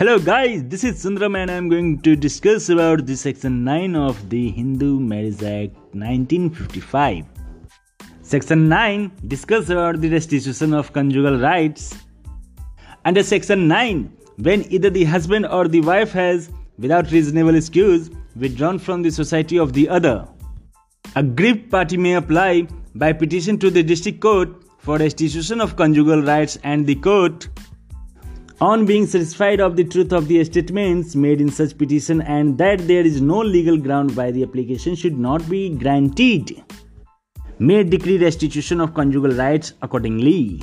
Hello guys, this is Sundaram and I am going to discuss about the section 9 of the Hindu Marriage Act 1955. Section 9 discusses about the restitution of conjugal rights. Under section 9, when either the husband or the wife has, without reasonable excuse, withdrawn from the society of the other, a aggrieved party may apply by petition to the district court for restitution of conjugal rights and the court on being satisfied of the truth of the statements made in such petition and that there is no legal ground why the application should not be granted may decree restitution of conjugal rights accordingly